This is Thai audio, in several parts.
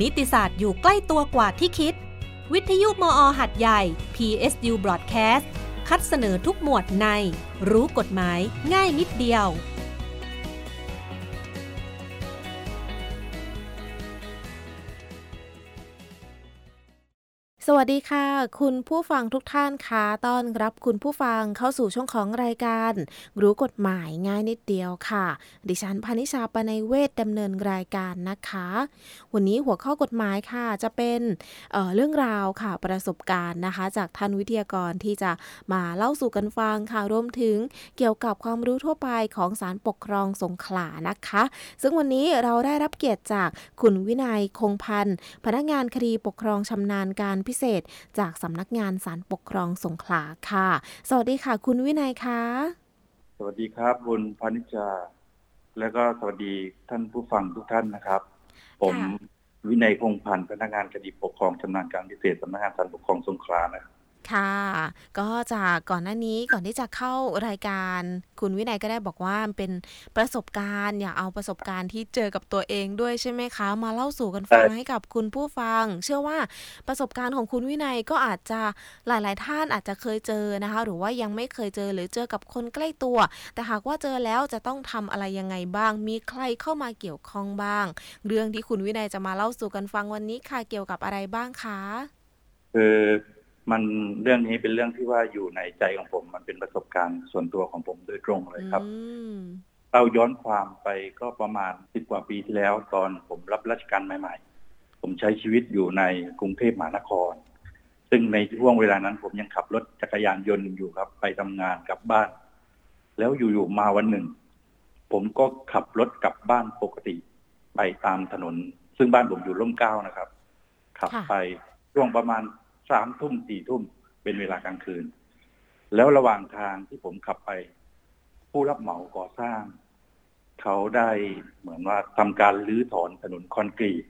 นิติศาสตร์อยู่ใกล้ตัวกว่าที่คิด วิทยุมอหัดใหญ่ PSU Broadcast คัดเสนอทุกหมวดใน รู้กฎหมายง่ายนิดเดียว สวัสดีค่ะ คุณผู้ฟังทุกท่านคะต้อนรับคุณผู้ฟังเข้าสู่ช่วงของรายการ รู้กฎหมายง่ายนิดเดียวค่ะ ดิฉันพานิชาปนัยเวทดำเนินรายการนะคะ วันนี้หัวข้อกฎหมายค่ะ จะเป็นเเรื่องราวค่ะประสบการณ์นะคะ จากท่านวิทยากรที่จะมาเล่าสู่กันฟังค่ะรวมถึงเกี่ยวกับความรู้ทั่วไปของศาลปกครองสงขลานะคะ ซึ่งวันนี้เราได้รับเกียรติจากคุณวินัยคงพันธ์พนักงานคดีปกครองชำนาญการพิเศษ จากสำนักงานศาลปกครองสงขลาค่ะ สวัสดีค่ะ คุณวินัยค่ะสวัสดีครับคุณพานิจาและก็สวัสดีท่านผู้ฟังทุกท่านนะครับ ผมวินัยคงพันธ์พนักงานคดีปกครองชำนาญการพิเศษสำนักงานศาลปกครองสงขลานะครับ ค่ะ ก็จากก่อนหน้านี้ก่อนที่จะเข้ารายการ คุณวินัยก็ได้บอกว่าเป็นประสบการณ์ อยากเอาประสบการณ์ที่เจอกับตัวเองด้วยใช่ไหมคะ มาเล่าสู่กันฟังให้กับคุณผู้ฟัง เชื่อว่าประสบการณ์ของคุณวินัยก็อาจจะหลาย ๆ ท่านอาจจะเคยเจอนะคะ หรือว่ายังไม่เคยเจอหรือเจอกับคนใกล้ตัว แต่หากว่าเจอแล้วจะต้องทำอะไรยังไงบ้าง มีใครเข้ามาเกี่ยวข้องบ้าง เรื่องที่คุณวินัยจะมาเล่าสู่กันฟังวันนี้ค่ะเกี่ยวกับอะไรบ้างคะคือ มันเรื่องนี้เป็นเรื่องที่ว่าอยู่ในใจของผม มันเป็นประสบการณ์ส่วนตัวของผมโดยตรงเลยครับเราย้อนความไปก็ประมาณสิบกว่าปีที่แล้ว ตอนผมรับราชการใหม่ ๆ ผมใช้ชีวิตอยู่ในกรุงเทพมหานคร ซึ่งในช่วงเวลานั้น ผมยังขับรถจักรยานยนต์อยู่ครับ ไปทำงานกลับบ้าน แล้วอยู่ๆมาวันหนึ่ง ผมก็ขับรถกลับบ้านปกติ ไปตามถนน ซึ่งบ้านผมอยู่ร่มเก้านะครับ ขับไปช่วงประมาณ สามทุ่มสี่ทุ่มเป็นเวลากลางคืน แล้วระหว่างทางที่ผมขับไป ผู้รับเหมาก่อสร้าง เขาได้เหมือนว่าทำการรื้อถอนถนนคอนกรีต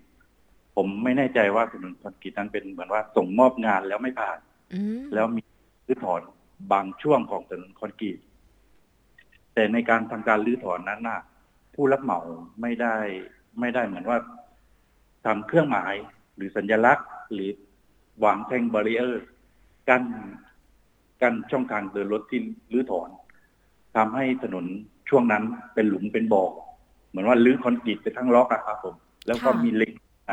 ผมไม่แน่ใจว่าถนนคอนกรีตนั้นเป็นเหมือนว่าส่งมอบงานแล้วไม่ผ่านแล้วมีรื้อถอนบางช่วงของถนนคอนกรีตแต่ในการทำการรื้อถอนนั้นน่ะ ผู้รับเหมาไม่ได้ไม่ได้เหมือนว่าทำเครื่องหมายหรือสัญลักษณ์หรือ วางแท่งบารีเออร์กันกันช่องทางเดินรถที่รื้อถอนทำให้ถนนช่วงนั้นเป็นหลุมเป็นบ่อเหมือนว่าลื้อคอนกรีตไปทั้งล็อกอะครับผม แล้วก็มีเหล็กใน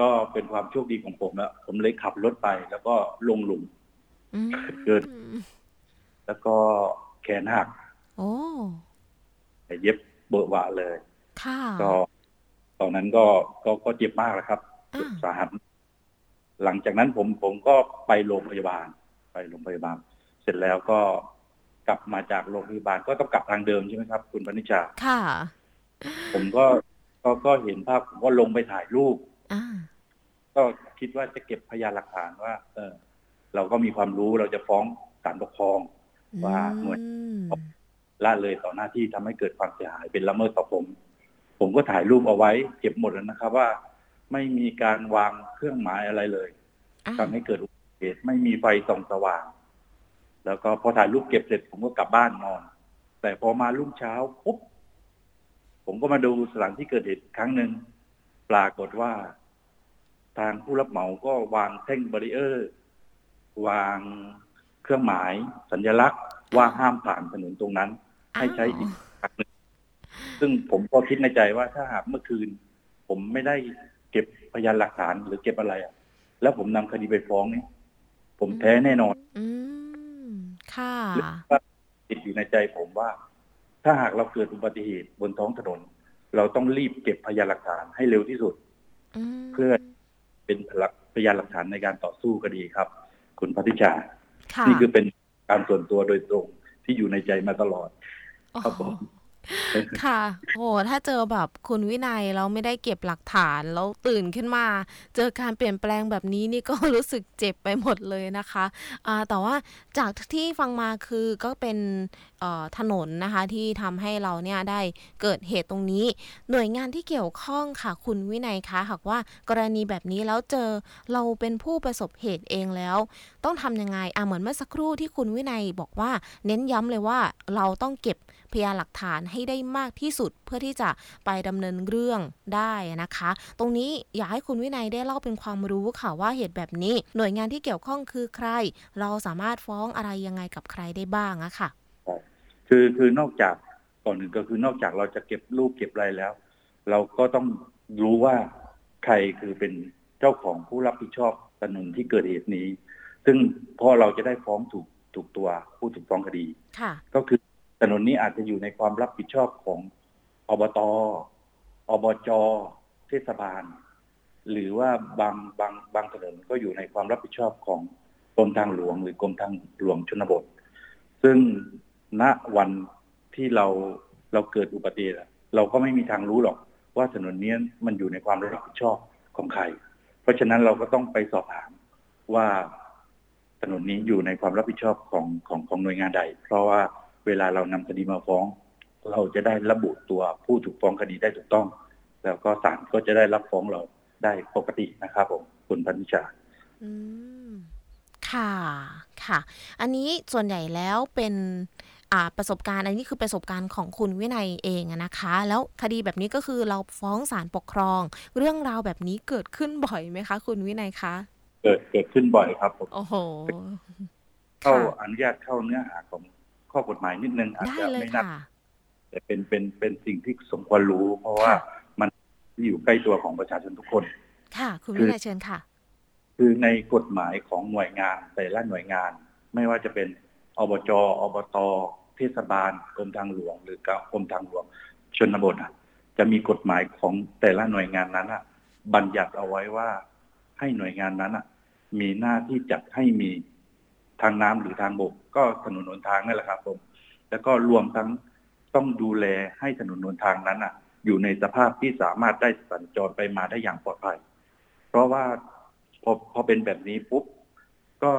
ก็เป็นความโชคดีของผมแล้วผมเลยขับรถไป แล้วก็ลงหลุมเกิด แล้วก็แขนหักโอ้เย็บเบอะหวะเลยก็ตอนนั้นก็ก็ก็เจ็บมากแล้วครับ สาหัส หลังจากนั้นผมผมก็ไปโรงพยาบาล ไปโรงพยาบาล เสร็จแล้วก็กลับมาจากโรงพยาบาลก็ต้องกลับทางเดิมใช่ไหมครับ คุณปณิชาค่ะ ผมก็ก็ก็เห็นภาพผมก็ลงไปถ่ายรูปก็คิดว่าจะเก็บพยานหลักฐานว่า เออ เราก็มีความรู้เราจะฟ้องศาลปกครอง ว่าหน่วยละเลยต่อหน้าที่ทำให้เกิดความเสียหายเป็นละเมิดต่อผม ผมก็ถ่ายรูปเอาไว้ เก็บหมดแล้วนะครับ ว่า ไม่มีการวางเครื่องหมายอะไรเลยทำให้เกิดอุบัติเหตุไม่มีไฟส่องสว่าง แล้วก็พอถ่ายรูปเก็บเสร็จผมก็กลับบ้านนอน แต่พอมารุ่งเช้าปุ๊บผมก็มาดูสถานที่เกิดเหตุครั้งหนึ่งปรากฏว่า ทางผู้รับเหมาก็วางแท่งบารีเออร์ วางเครื่องหมาย สัญลักษณ์ ว่าห้ามผ่านถนนตรงนั้น ให้ใช้อีกครั้งหนึ่งซึ่งผมก็คิดในใจว่าถ้าหากเมื่อคืน ผมไม่ได้ เก็บพยานหลักฐานหรือเก็บอะไรอะ แล้วผมนำคดีไปฟ้องนี่ผมแพ้แน่นอน อืมค่ะติดอยู่ในใจผมว่า ถ้าหากเราเกิดอุบัติเหตุบนท้องถนน เราต้องรีบเก็บพยานหลักฐานให้เร็วที่สุดเพื่อเป็นพยานหลักฐานในการต่อสู้คดีครับ คุณพัทิชา นี่คือเป็นการส่วนตัวโดยตรงที่อยู่ในใจมาตลอด ครับผม ค่ะโอ้ถ้าเจอแบบคุณวินัยแล้วไม่ได้เก็บหลักฐานแล้วตื่นขึ้นมา เจอการเปลี่ยนแปลงแบบนี้นี่ก็รู้สึกเจ็บไปหมดเลยนะคะแต่ว่าจากที่ฟังมาคือก็เป็นถนนนะคะที่ทำให้เราเนี่ยได้เกิดเหตุตรงนี้ หน่วยงานที่เกี่ยวข้องค่ะ คุณวินัยคะหากว่ากรณีแบบนี้แล้วเจอเราเป็นผู้ประสบเหตุเองแล้ว ต้องทำยังไงอะเหมือนเมื่อสักครู่ที่คุณวินัยบอกว่า เน้นย้ำเลยว่าเราต้องเก็บ พพยานหลักฐานให้ได้มากที่สุดเพื่อที่จะไปดำเนินเรื่องได้นะคะ ตรงนี้อยากให้คุณวินัยได้เล่าเป็นความรู้ค่ะว่าเหตุแบบนี้ หน่วยงานที่เกี่ยวข้องคือใคร เราสามารถฟ้องอะไรยังไงกับใครได้บ้างอะค่ะคือคือนอกจากก่อนหนึ่งก็คือนอกจากเราจะเก็บรูปเก็บอะไรแล้ว เราก็ต้องรู้ว่าใครคือเป็นเจ้าของผู้รับผิดชอบถนนที่เกิดเหตุนี้ ซึ่งพอเราจะได้ฟ้องถูกถูกตัวผู้ถูกฟ้องคดีก็คือ ถนนนี้อาจจะอยู่ในความรับผิดชอบของอบต อบจ เทศบาล หรือว่าบางบางบางถนนก็อยู่ในความรับผิดชอบของกรมทางหลวง หรือกรมทางหลวงชนบท ซึ่งณวันที่เราเราเกิดอุบัติเหตุเราก็ไม่มีทางรู้หรอกว่าถนนนี้มันอยู่ในความรับผิดชอบของใคร เพราะฉะนั้นเราก็ต้องไปสอบถามว่าถนนนี้อยู่ในความรับผิดชอบของของของหน่วยงานใด เพราะว่า เวลาเรานำคดีมาฟ้อง เราจะได้ระบุตัวผู้ถูกฟ้องคดีได้ถูกต้อง แล้วก็ศาลก็จะได้รับฟ้องเราได้ปกตินะครับผมคุณพันธิชาอืมค่ะค่ะ อันนี้ส่วนใหญ่แล้วเป็นประสบการณ์อันนี้คือประสบการณ์ของคุณวินัยเองนะคะ แล้วคดีแบบนี้ก็คือเราฟ้องศาลปกครอง เรื่องราวแบบนี้เกิดขึ้นบ่อยไหมคะ คุณวินัยคะเกิดเกิดขึ้นบ่อยครับผมโอ้โหเข้าอนุญาตเข้าเนื้อหาของ ข้อกฎหมายนิดนึงอาจจะไม่นับแต่เป็นเป็นเป็นสิ่งที่สมควรรู้ เพราะว่ามันอยู่ใกล้ตัวของประชาชนทุกคน ค่ะ คุณวินัยเชิญค่ะ คือในกฎหมายของหน่วยงานแต่ละหน่วยงาน ไม่ว่าจะเป็นอบจอบตเทศบาลกรมทางหลวง หรือกรมทางหลวงชนบทจะมีกฎหมายของแต่ละหน่วยงานนั้นบัญญัติเอาไว้ว่าให้หน่วยงานนั้นมีหน้าที่จัดให้มี ทางน้ำหรือทางบก ก็ถนนหนทางนั่นแหละครับผมแล้วก็รวมทั้งต้องดูแลให้ถนนหนทางนั้นอะ อยู่ในสภาพที่สามารถได้สัญจรไปมาได้อย่างปลอดภัย เพราะว่าพอพอเป็นแบบนี้ปุ๊บก็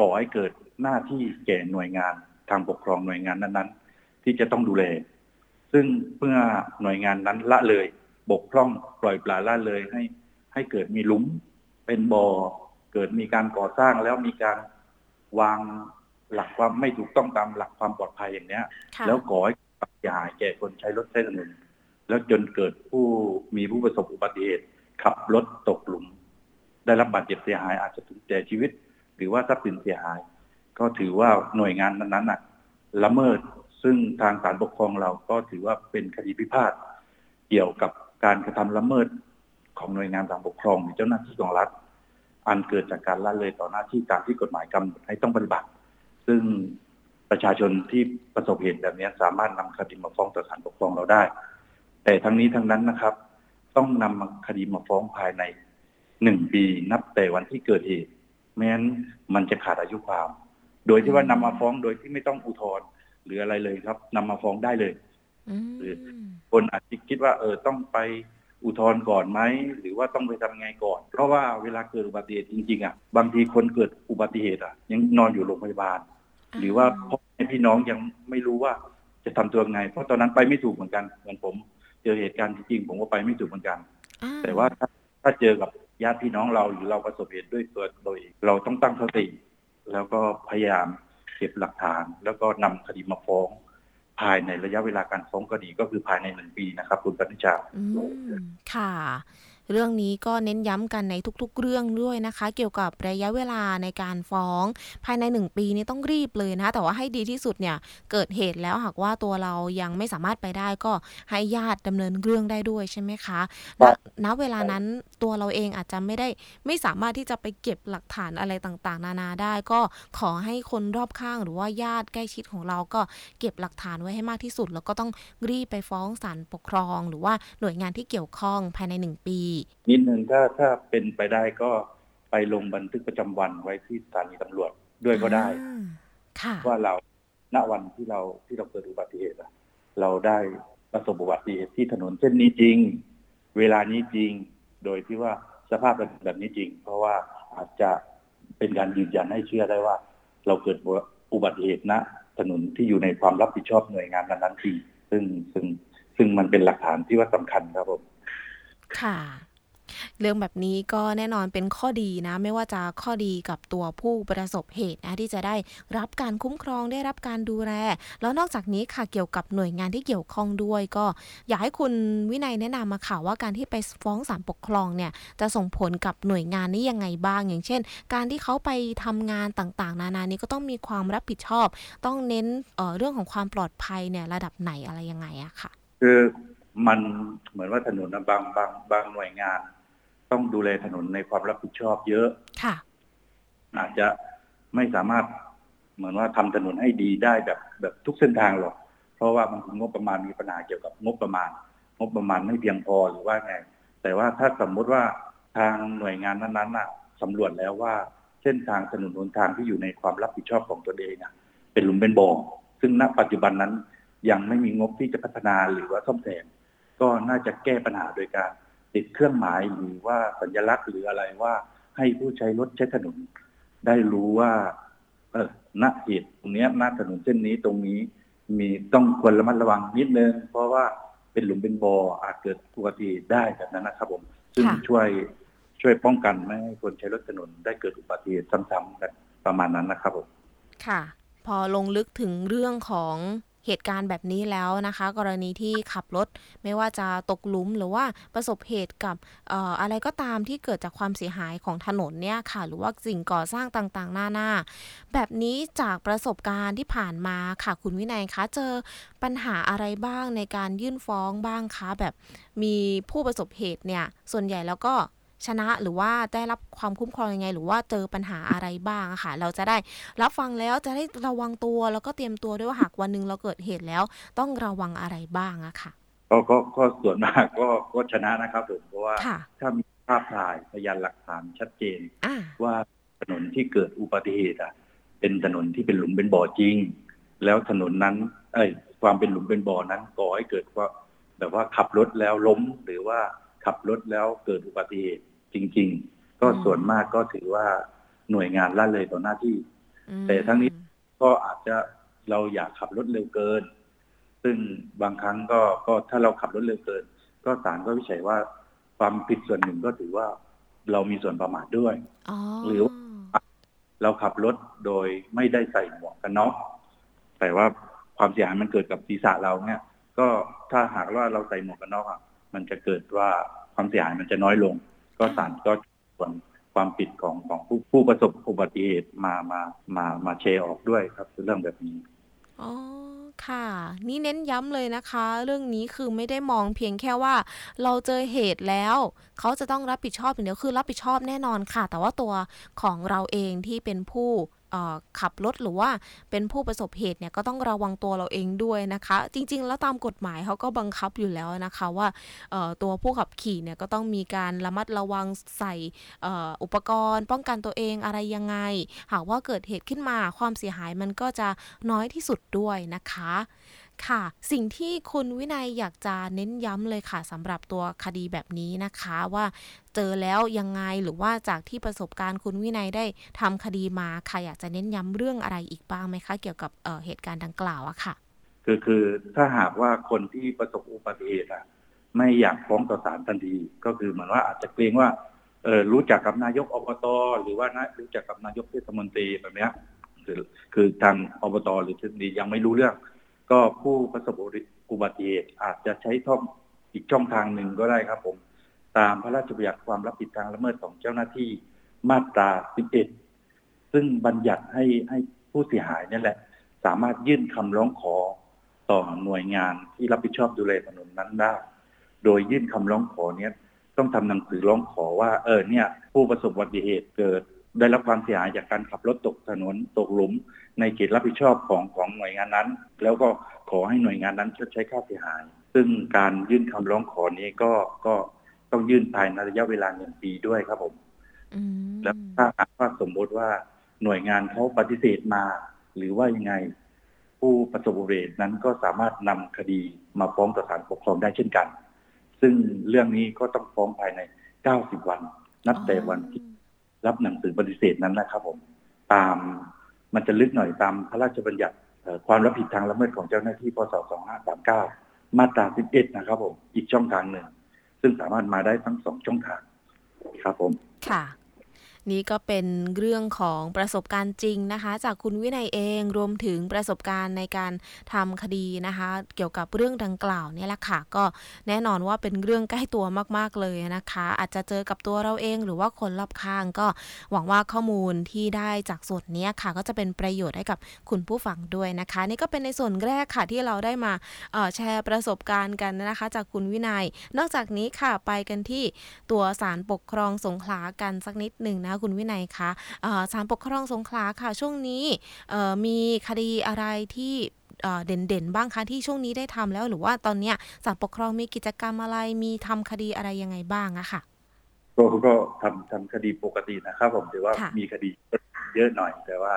ก่อให้เกิดหน้าที่แก่หน่วยงานทางปกครองหน่วยงานนั้นๆ ที่จะต้องดูแล ซึ่งเมื่อหน่วยงานนั้นละเลย บกพร่องปล่อยปละละเลยให้ให้เกิดมีลุ้มเป็นบ่อเกิดมีการก่อสร้างแล้วมีการ วางหลักความไม่ถูกต้องตามหลักความปลอดภัยอย่างเนี้ย แล้วก่อให้เสียหายแก่คนใช้รถใช้ถนนแล้วจนเกิดผู้มีผู้ประสบอุบัติเหตุขับรถตกหลุม ได้รับบาดเจ็บเสียหายอาจจะถึงแก่ชีวิต หรือว่าทรัพย์สินเสียหาย ก็ถือว่าหน่วยงานนั้นๆน่ะละเมิดซึ่งทางศาลปกครองเราก็ถือว่าเป็นคดีพิพาทเกี่ยวกับการกระทำละเมิดของหน่วยงานทางปกครองหรือเจ้าหน้าที่ของรัฐ อันเกิดจากการละเลยต่อหน้าที่ตามที่กฎหมายกำหนดให้ต้องปฏิบัติ ซึ่งประชาชนที่ประสบเหตุแบบนี้สามารถนำคดีมาฟ้องต่อศาลปกครองเราได้ แต่ทั้งนี้ทั้งนั้นนะครับ ต้องนำคดีมาฟ้องภายในหนึ่งปีนับแต่วันที่เกิดเหตุแม้นมันจะขาดอายุความ โดยที่ว่านำมาฟ้องโดยที่ไม่ต้องอุทธรณ์หรืออะไรเลยครับนำมาฟ้องได้เลยหรือคนอาจจะคิดว่าเออต้องไป อุทธรณ์ก่อนไหมหรือว่าต้องไปทำไงก่อน เพราะว่าเวลาเกิดอุบัติเหตุจริงๆอะบางทีคนเกิดอุบัติเหตุอะ ยังนอนอยู่โรงพยาบาล หรือว่าพ่อแม่พี่น้องยังไม่รู้ว่าจะทำตัวไง เพราะตอนนั้นไปไม่ถูกเหมือนกันเหมือนผม เจอเหตุการณ์จริงๆผมก็ไปไม่ถูกเหมือนกัน แต่ว่าถ้าถ้าเจอกับญาติพี่น้องเราหรือเราประสบเหตุด้วยตัวโดยเราต้องตั้งสติแล้วก็พยายามเก็บหลักฐาน แล้วก็นำคดีมาฟ้อง ภายในระยะเวลาการฟ้องคดีก็คือภายในหนึ่งปีนะครับ คุณปณิชาค่ะ เรื่องนี้ก็เน้นย้ำกันในทุกๆ เรื่องด้วยนะคะ เกี่ยวกับระยะเวลาในการฟ้อง ภายใน 1 ปีนี้ต้องรีบเลยนะแต่ว่าให้ดีที่สุดเนี่ยเกิดเหตุแล้วหากว่าตัวเรายังไม่สามารถไปได้ก็ให้ญาติดำเนินเรื่องได้ด้วยใช่ไหมคะณเวลานั้นตัวเราเองอาจจะไม่ได้ไม่สามารถที่จะไปเก็บหลักฐานอะไรต่างๆ นานาได้ ก็ขอให้คนรอบข้างหรือว่าญาติใกล้ชิดของเราก็เก็บหลักฐานไว้ให้มากที่สุด แล้วก็ต้องรีบไปฟ้องศาลปกครอง หรือว่าหน่วยงานที่เกี่ยวข้องภายใน 1 ปีนิดนึงถ้าถ้าเป็นไปได้ก็ไปลงบันทึกประจำวันไว้ที่สถานีตำรวจด้วยก็ได้ว่าเราณวันที่เราที่เราเกิดอุบัติเหตุเราได้ประสบอุบัติเหตุที่ถนนเส้นนี้จริง เวลานี้จริง โดยที่ว่าสภาพเป็นแบบนี้จริง เพราะว่าอาจจะเป็นการยืนยันให้เชื่อได้ว่า เราเกิดอุบัติเหตุณถนนที่อยู่ในความรับผิดชอบหน่วยงานนั้นๆจริงซึ่งซึ่งซึ่งมันเป็นหลักฐานที่ว่าสำคัญครับผมค่ะ เรื่องแบบนี้ก็แน่นอนเป็นข้อดีนะ ไม่ว่าจะข้อดีกับตัวผู้ประสบเหตุนะที่จะได้รับการคุ้มครองได้รับการดูแล แล้วนอกจากนี้ค่ะเกี่ยวกับหน่วยงานที่เกี่ยวข้องด้วยก็ อยากให้คุณวินัยแนะนำมาค่ะว่าการที่ไปฟ้องศาลปกครองเนี่ยจะส่งผลกับหน่วยงานนี้ยังไงบ้าง อย่างเช่น การที่เขาไปทำงานต่างๆ นานานี้ก็ต้องมีความรับผิดชอบ ต้องเน้นเเรื่องของความปลอดภัยเนี่ยระดับไหนอะไรยังไงอะค่ะ คือมันเหมือนว่าถนนบางบางบางหน่วยงาน ต้องดูแลถนนในความรับผิดชอบเยอะ ค่ะ อาจจะไม่สามารถเหมือนว่าทำถนนให้ดีได้แบบแบบทุกเส้นทางหรอก เพราะว่ามันงบประมาณมีปัญหาเกี่ยวกับงบประมาณ งบประมาณไม่เพียงพอหรือว่าไง แต่ว่าถ้าสมมุติว่าทางหน่วยงานนั้นๆน่ะสำรวจแล้วว่าเส้นทางถนนหนทางที่อยู่ในความรับผิดชอบของตัวเองน่ะ เป็นหลุมเป็นบ่อซึ่งณปัจจุบันนั้นยังไม่มีงบที่จะพัฒนาหรือว่าซ่อมแซมก็น่าจะแก้ปัญหาโดยการ ติดเครื่องหมายหรือว่าสัญลักษณ์หรืออะไรว่าให้ผู้ใช้รถใช้ถนน ได้รู้ว่าเออณเหตุตรงนี้ณถนนเส้นนี้ตรงนี้มีต้องควรระมัดระวังนิดนึง เพราะว่าเป็นหลุมเป็นบ่ออาจเกิดอุบัติเหตุได้แบบนั้นนะครับ ผมซึ่งช่วยช่วยป้องกันไม่ให้คนใช้รถถนนได้เกิดอุบัติเหตุซ้ำๆกันประมาณนั้นนะครับผมค่ะ พอลงลึกถึงเรื่องของ เหตุการณ์แบบนี้แล้วนะคะ กรณีที่ขับรถไม่ว่าจะตกหลุมหรือว่าประสบเหตุกับอออะไรก็ตามที่เกิดจากความเสียหายของถนนเนี่ยค่ะ หรือว่าสิ่งก่อสร้างต่างๆ หน้าหน้า แบบนี้จากประสบการณ์ที่ผ่านมาค่ะคุณวินัยคะเจอปัญหาอะไรบ้างในการยื่นฟ้องบ้างคะแบบมีผู้ประสบเหตุเนี่ยส่วนใหญ่แล้วก็ ชนะหรือว่าได้รับความคุ้มครองยังไง หรือว่าเจอปัญหาอะไรบ้างค่ะ เราจะได้รับฟังแล้วจะได้ระวังตัวแล้วก็เตรียมตัวด้วยว่าหากวันหนึ่งเราเกิดเหตุแล้ว ต้องระวังอะไรบ้างอะค่ะก็ก็ก็ส่วนมากก็ก็ชนะนะครับผมเพราะว่าถ้ามีภาพถ่ายพยานหลักฐานชัดเจน ว่าถนนที่เกิดอุบัติเหตุอะ เป็นถนนที่เป็นหลุมเป็นบ่อจริง แล้วถนนนั้น เอ้ยความเป็นหลุมเป็นบ่อนั้นก่อให้เกิดว่าแบบว่าขับรถแล้วล้มหรือว่าขับรถแล้วเกิดอุบัติเหตุ จริง ๆ ก็ส่วนมากก็ถือว่าหน่วยงานละเลยต่อหน้าที่ แต่ทั้งนี้ก็อาจจะเราอยากขับรถเร็วเกิน ซึ่งบางครั้งก็ก็ถ้าเราขับรถเร็วเกิน ก็ศาลก็วิจัยว่าความผิดส่วนหนึ่งก็ถือว่าเรามีส่วนประมาทด้วยหรือเราขับรถโดยไม่ได้ใส่หมวกกันน็อกแต่ว่าความเสียหายมันเกิดกับศีรษะเราเนี่ย ก็ถ้าหากว่าเราใส่หมวกกันน็อกอะมันจะเกิดว่าความเสียหายมันจะน้อยลง ก็ศาลก็ส่วนความผิดของของผู้ผู้ประสบอุบัติเหตุมามามามาเชออกด้วยครับเรื่องแบบนี้อ๋อค่ะ นี่เน้นย้ำเลยนะคะ เรื่องนี้คือไม่ได้มองเพียงแค่ว่า เราเจอเหตุแล้ว เขาจะต้องรับผิดชอบอย่างเดียวคือรับผิดชอบแน่นอนค่ะ แต่ว่าตัวของเราเองที่เป็นผู้ ขับรถหรือว่าเป็นผู้ประสบเหตุเนี่ยก็ต้องระวังตัวเราเองด้วยนะคะ จริง ๆ แล้วตามกฎหมายเขาก็บังคับอยู่แล้วนะคะว่าตัวผู้ขับขี่เนี่ยก็ต้องมีการระมัดระวังใส่อุปกรณ์ ป้องกันตัวเองอะไรยังไง หากว่าเกิดเหตุขึ้นมาความเสียหายมันก็จะน้อยที่สุดด้วยนะคะ ค่ะ สิ่งที่คุณวินัยอยากจะเน้นย้ำเลยค่ะสำหรับตัวคดีแบบนี้นะคะว่าเจอแล้วยังไงหรือว่าจากที่ประสบการณ์คุณวินัยได้ทำคดีมาค่ะอยากจะเน้นย้ำเรื่องอะไรอีกบ้างไหมคะ เกี่ยวกับเเหตุการณ์ดังกล่าวอะค่ะ คือคือถ้าหากว่าคนที่ประสบอุบัติเหตุอะไม่อยากฟ้องต่อศาลทันทีก็คือเหมือนว่าอาจจะเกรงว่าเออรู้จักกับนายกอบตหรือว่านะรู้จักกับนายกเทศมนตรีแบบนี้คือคือทางอบตหรือเทศมนตรียังไม่รู้เรื่อง ก็ผู้ประสบอุบัติเหตุอาจจะใช้ท่องอีกช่องทางหนึ่งก็ได้ครับผม ตามพระราชบัญญัติความรับผิดทางละเมิดของเจ้าหน้าที่มาตรา 11 ซึ่งบัญญัติให้ให้ผู้เสียหายนี่แหละ สามารถยื่นคำร้องขอต่อหน่วยงานที่รับผิดชอบดูแลถนนนั้นได้ โดยยื่นคำร้องขอเนี้ยต้องทำหนังสือร้องขอว่า เออเนี่ย ผู้ประสบอุบัติเหตุเกิด ได้รับความเสียหายจากการขับรถตกถนนตกหลุม ในเขตรับผิดชอบของของหน่วยงานนั้น แล้วก็ขอให้หน่วยงานนั้นชดใช้ค่าเสียหาย ซึ่งการยื่นคำร้องขอนี้ก็ก็ต้องยื่นภายในระยะเวลาหนึ่งปีด้วยครับผมแล้วถ้าหากว่าสมมติว่าหน่วยงานเขาปฏิเสธมา หรือว่ายังไง ผู้ประสบอุบัติเหตุนั้นก็สามารถนำคดีมาฟ้องต่อศาลปกครองได้เช่นกัน ซึ่งเรื่องนี้ก็ต้องฟ้องภายใน 90 วัน นับแต่วันที่ รับหนังสือปฏิเสธนั้นนะครับผมตามมันจะลึกหน่อยตามพระราชบัญญัติความรับผิดทางละเมิดของเจ้าหน้าที่พศ2539 มาตรา 11 นะครับผม อีกช่องทางหนึ่ง ซึ่งสามารถมาได้ทั้งสองช่องทาง ครับผม ค่ะ นี่ก็เป็นเรื่องของประสบการณ์จริงนะคะ จากคุณวินัยเองรวมถึงประสบการณ์ในการทำคดีนะคะ เกี่ยวกับเรื่องดังกล่าวนี่แหละค่ะก็แน่นอนว่าเป็นเรื่องใกล้ตัวมากๆเลยนะคะ อาจจะเจอกับตัวเราเองหรือว่าคนรอบข้างก็หวังว่าข้อมูลที่ได้จากส่วนนี้ค่ะ ก็จะเป็นประโยชน์ให้กับคุณผู้ฟังด้วยนะคะ นี่ก็เป็นในส่วนแรกค่ะที่เราได้มาแชร์ประสบการณ์กันนะคะ จากคุณวินัย นอกจากนี้ค่ะไปกันที่ตัวศาลปกครองสงขลากันสักนิดหนึ่งนะคุณวินัยคะศาลปกครองสงขลาค่ะ ช่วงนี้มีคดีอะไรที่เด่นๆ บ้างคะที่ช่วงนี้ได้ทำแล้ว หรือว่าตอนนี้ศาลปกครองมีกิจกรรมอะไรมีทำคดีอะไรยังไงบ้างอะค่ะก็ก็ทำทำคดีปกตินะครับ ผมถือว่ามีคดีเยอะหน่อย แต่ว่า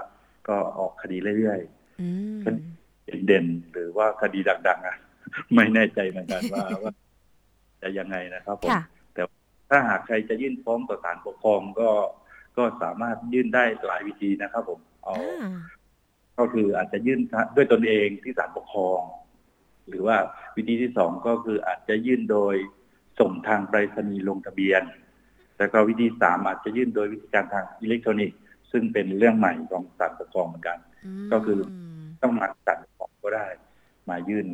ก็ออกคดีเรื่อยๆคดีเด่นหรือว่าคดีดังๆอะไม่แน่ใจเหมือนกันว่าว่า จะยังไงนะครับผมแต่ถ้าหากใครจะยื่นฟ้องต่อศาลปกครองก็ ก็สามารถยื่นได้หลายวิธีนะครับผมเอาก็คืออาจจะยื่นด้วยตนเองที่ศาลปกครอง หรือว่าวิธีที่สองก็คืออาจจะยื่นโดยส่งทางไปรษณีย์ลงทะเบียน แล้วก็วิธีสามอาจจะยื่นโดยวิธีการทางอิเล็กทรอนิกส์ ซึ่งเป็นเรื่องใหม่ของศาลปกครองเหมือนกัน ก็คือต้องมาศาลปกครองก็ได้ มายื่น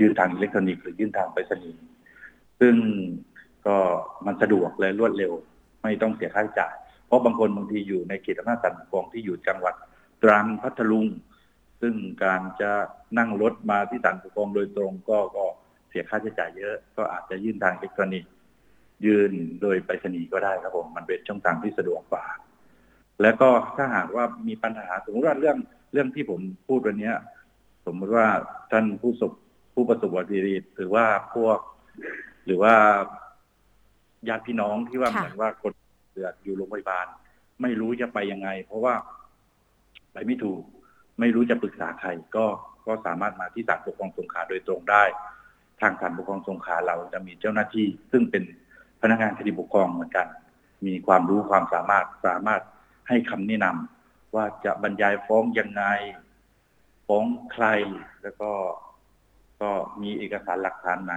ยื่นทางอิเล็กทรอนิกส์หรือยื่นทางไปรษณีย์ซึ่งก็มันสะดวกและรวดเร็ว ไม่ต้องเสียค่าใช้จ่าย เพราะบางคนบางทีอยู่ในเขตอำนาจศาลปกครองที่อยู่จังหวัดตรังพัทลุง ซึ่งการจะนั่งรถมาที่ศาลปกครองโดยตรงก็ก็เสียค่าใช้จ่ายเยอะ ก็อาจจะยื่นทางอิเล็กทรอนิกส์ยื่นโดยไปรษณีย์ก็ได้ครับผมมันเป็นช่องทางที่สะดวกกว่า แล้วก็ถ้าหากว่ามีปัญหาสมมติว่าเรื่องเรื่องที่ผมพูดวันนี้สมมติว่าท่านผู้สบผู้ประสบอุบัติเหตุหรือว่าพวก หรือว่าญาติพี่น้องที่ว่าเหมือนว่าคน เดือดอยู่โรงพยาบาล ไม่รู้จะไปยังไง เพราะว่าไปไม่ถูก ไม่รู้จะปรึกษาใครก็ก็สามารถมาที่ศาลปกครองสงขลาโดยตรงได้ ทางศาลปกครองสงขลาเราจะมีเจ้าหน้าที่ ซึ่งเป็นพนักงานคดีปกครองเหมือนกัน มีความรู้ความสามารถสามารถให้คำแนะนำว่าจะบรรยายฟ้องยังไง ฟ้องใครแล้วก็ก็มีเอกสารหลักฐานไหน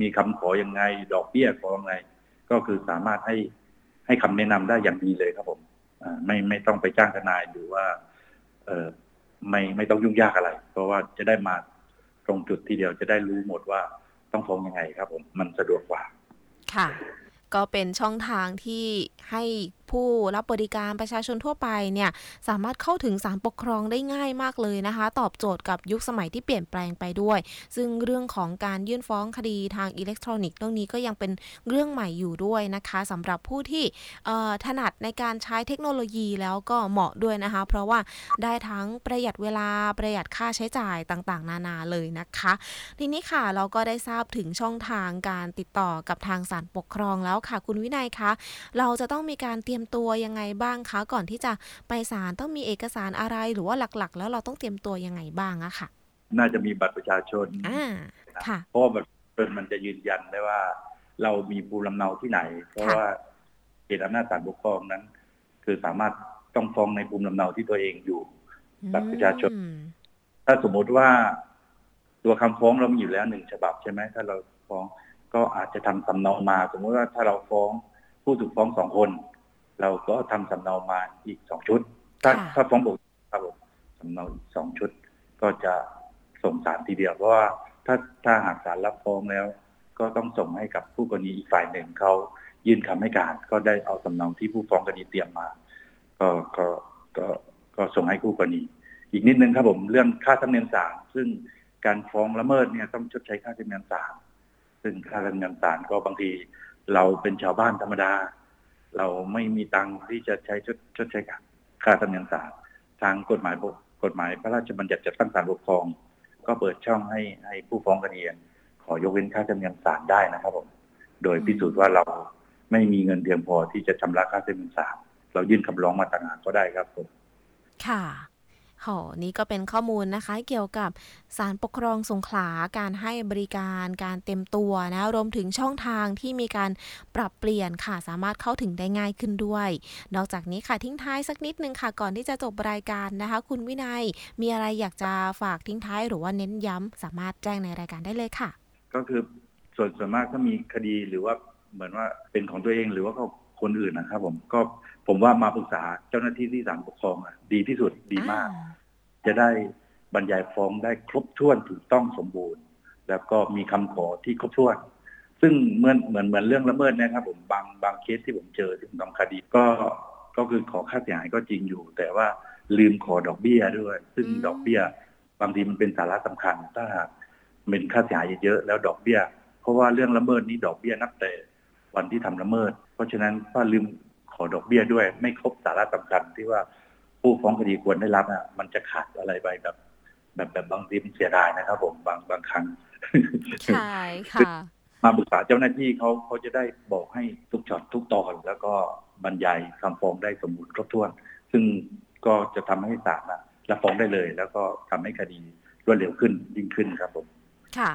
มีคำขอยังไง ดอกเบี้ยขอยังไง ก็คือสามารถให้ ให้คำแนะนำได้อย่างดีเลยครับผมไม่ไม่ต้องไปจ้างทนายหรือว่า เออไม่ไม่ต้องยุ่งยากอะไร เพราะว่าจะได้มาตรงจุดทีเดียวจะได้รู้หมดว่าต้องฟ้องยังไงครับผมมันสะดวกกว่า ค่ะ ก็เป็นช่องทางที่ให้ผู้รับบริการประชาชนทั่วไปเนี่ยสามารถเข้าถึงสารปกครองได้ง่ายมากเลยนะคะ ตอบโจทย์กับยุคสมัยที่เปลี่ยนแปลงไปด้วย ซึ่งเรื่องของการยื่นฟ้องคดีทางอิเล็กทรอนิกส์เรื่องนี้ก็ยังเป็นเรื่องใหม่อยู่ด้วยนะคะสำหรับผู้ที่ถนัดในการใช้เทคโนโลยีแล้วก็เหมาะด้วยนะคะ เพราะว่าได้ทั้งประหยัดเวลาประหยัดค่าใช้จ่ายต่างๆ นานาเลยนะคะ ทีนี้ค่ะเราก็ได้ทราบถึงช่องทางการติดต่อกับทางศาลปกครองแล้วค่ะ คุณวินัยคะเราจะต้องมีการเตรียมตัวยังไงบ้างคะก่อนที่จะไปศาลต้องมีเอกสารอะไรหรือว่าหลักๆ แล้วเราต้องเตรียมตัวยังไงบ้างอะค่ะ น่าจะมีบัตรประชาชนอ่าค่ะเพราะบัตรประชาชนมันจะยืนยันได้ว่า เรามีภูมิลำเนาที่ไหน เพราะว่าเขตอำนาจศาลปกครองนั้น คือสามารถต้องฟ้องในภูมิลำเนาที่ตัวเองอยู่บัตรประชาชน ถ้าสมมติว่าตัวคำฟ้องเรามีอยู่แล้วหนึ่งฉบับใช่ไหมถ้าเราฟ้อง ก็อาจจะทำสำเนามา สมมติว่าถ้าเราฟ้องผู้ถูกฟ้องสองคน เราก็ทำสำเนามาอีกสองชุด ถ้าถ้าฟ้องบุกครับผมสำเนาอีกสองชุด ก็จะส่งสารทีเดียวเพราะว่าถ้าถ้าหากศาลรับฟ้องแล้ว ก็ต้องส่งให้กับผู้กรณีอีกฝ่ายหนึ่งเขายื่นคำให้การ ก็ได้เอาสำเนาที่ผู้ฟ้องคดีเตรียมมา ก็ก็ก็ก็ส่งให้ผู้กรณี อีกนิดนึงครับผมเรื่องค่าธรรมเนียมศาลซึ่งการฟ้องละเมิดเนี่ยต้องชดใช้ค่าธรรมเนียมศาล ซึ่งค่าธรรมเนียมศาลก็บางทีเราเป็นชาวบ้านธรรมดา เราไม่มีตังค์ที่จะใช้ชดชดใช้ค่าธรรมเนียมศาลทางกฎหมายกฎหมายพระราชบัญญัติจัดตั้งศาลปกครอง ก็เปิดช่องให้ให้ผู้ฟ้องคดีขอยกเว้นค่าธรรมเนียมศาลได้นะครับผมโดยพิสูจน์ว่าเราไม่มีเงินเพียงพอที่จะชำระค่าธรรมเนียมศาลเรายื่นคำร้องมาต่างหากก็ได้ครับผมค่ะ หอนี่ก็เป็นข้อมูลนะคะเกี่ยวกับสารปกครองสงขลาการให้บริการการเต็มตัวนะรวมถึงช่องทางที่มีการปรับเปลี่ยนค่ะสามารถเข้าถึงได้ง่ายขึ้นด้วย นอกจากนี้ค่ะทิ้งท้ายสักนิดนึงค่ะก่อนที่จะจบรายการนะคะ คุณวินัยมีอะไรอยากจะฝากทิ้งท้ายหรือว่าเน้นย้ำสามารถแจ้งในรายการได้เลยค่ะ ก็คือส่วนส่วนมากถ้ามีคดีหรือว่าเหมือนว่าเป็นของตัวเองหรือว่าเขา คคนอื่นนะครับ ผมก็ผมว่ามาปรึกษาเจ้าหน้าที่ที่ศาลปกครองอะดีที่สุดดีมาก จะได้บรรยายฟ้องได้ครบถ้วนถูกต้องสมบูรณ์ แล้วก็มีคำขอที่ครบถ้วน ซึ่งเหมือนเหมือนเหมือนเรื่องละเมิดนะครับ ผมบางบางเคสที่ผมเจอที่ผมทำคดีก็ก็คือขอค่าเสียหายก็จริงอยู่ แต่ว่าลืมขอดอกเบี้ยด้วย ซึ่งดอกเบี้ย บางทีมันเป็นสาระสำคัญ ถ้าเป็นค่าเสียหายเยอะแล้วดอกเบี้ย เพราะว่าเรื่องละเมิดนี้ดอกเบี้ยนับแต่วันที่ทำละเมิดเพราะฉะนั้นถ้าลืมขอดอกเบี้ยด้วย ไม่ครบสาระสำคัญที่ว่าผู้ฟ้องคดีควรได้รับอะมันจะขาดอะไรไปแบบ แบบแบบบางทีมันเสียดายนะครับ ผมบางบางครั้งใช่ค่ะมาปรึกษาเจ้าหน้าที่เขาเขาจะได้บอกให้ทุกช็อตทุกตอน แล้วก็บรรยายคำฟ้องได้สมบูรณ์ครบถ้วน ซึ่งก็จะทำให้ศาลรับฟ้องได้เลย แล้วก็ทำให้คดีรวดเร็วขึ้นยิ่งขึ้นครับผม ค่ะ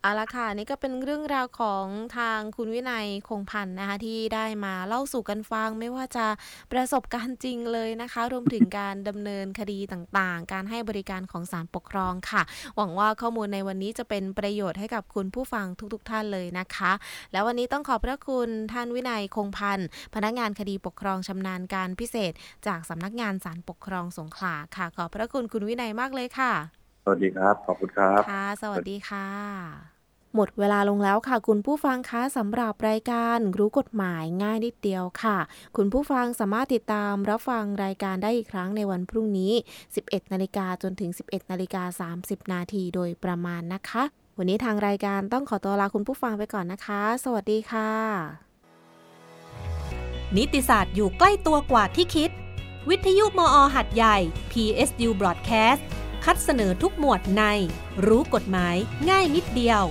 เอาละค่ะนี่ก็เป็นเรื่องราวของทางคุณวินัยคงพันธ์นะคะที่ได้มาเล่าสู่กันฟังไม่ว่าจะประสบการณ์จริงเลยนะคะ รวมถึงการดำเนินคดีต่างๆ การให้บริการของศาลปกครองค่ะ หวังว่าข้อมูลในวันนี้จะเป็นประโยชน์ให้กับคุณผู้ฟังทุกๆท่านเลยนะคะ แล้ววันนี้ต้องขอบพระคุณท่านวินัยคงพันธ์พนักงานคดีปกครองชำนาญการพิเศษ จากสำนักงานศาลปกครองสงขลาค่ะ ขอบพระคุณคุณวินัยมากเลยค่ะ สวัสดีครับ ขอบคุณครับ ค่ะ สวัสดีค่ะ หมดเวลาลงแล้วค่ะ คุณผู้ฟังคะสำหรับรายการรู้กฎหมายง่ายนิดเดียวค่ะ คุณผู้ฟังสามารถติดตามรับฟังรายการได้อีกครั้งในวันพรุ่งนี้ 11 นาฬิกาจนถึง 11 นาฬิกา 30 นาทีโดยประมาณนะคะ วันนี้ทางรายการต้องขอตัวลาคุณผู้ฟังไปก่อนนะคะ สวัสดีค่ะ นิติศาสตร์อยู่ใกล้ตัวกว่าที่คิด วิทยุมอหัดใหญ่ PSU Broadcast คัดเสนอทุกหมวดใน รู้กฎหมายง่ายนิดเดียว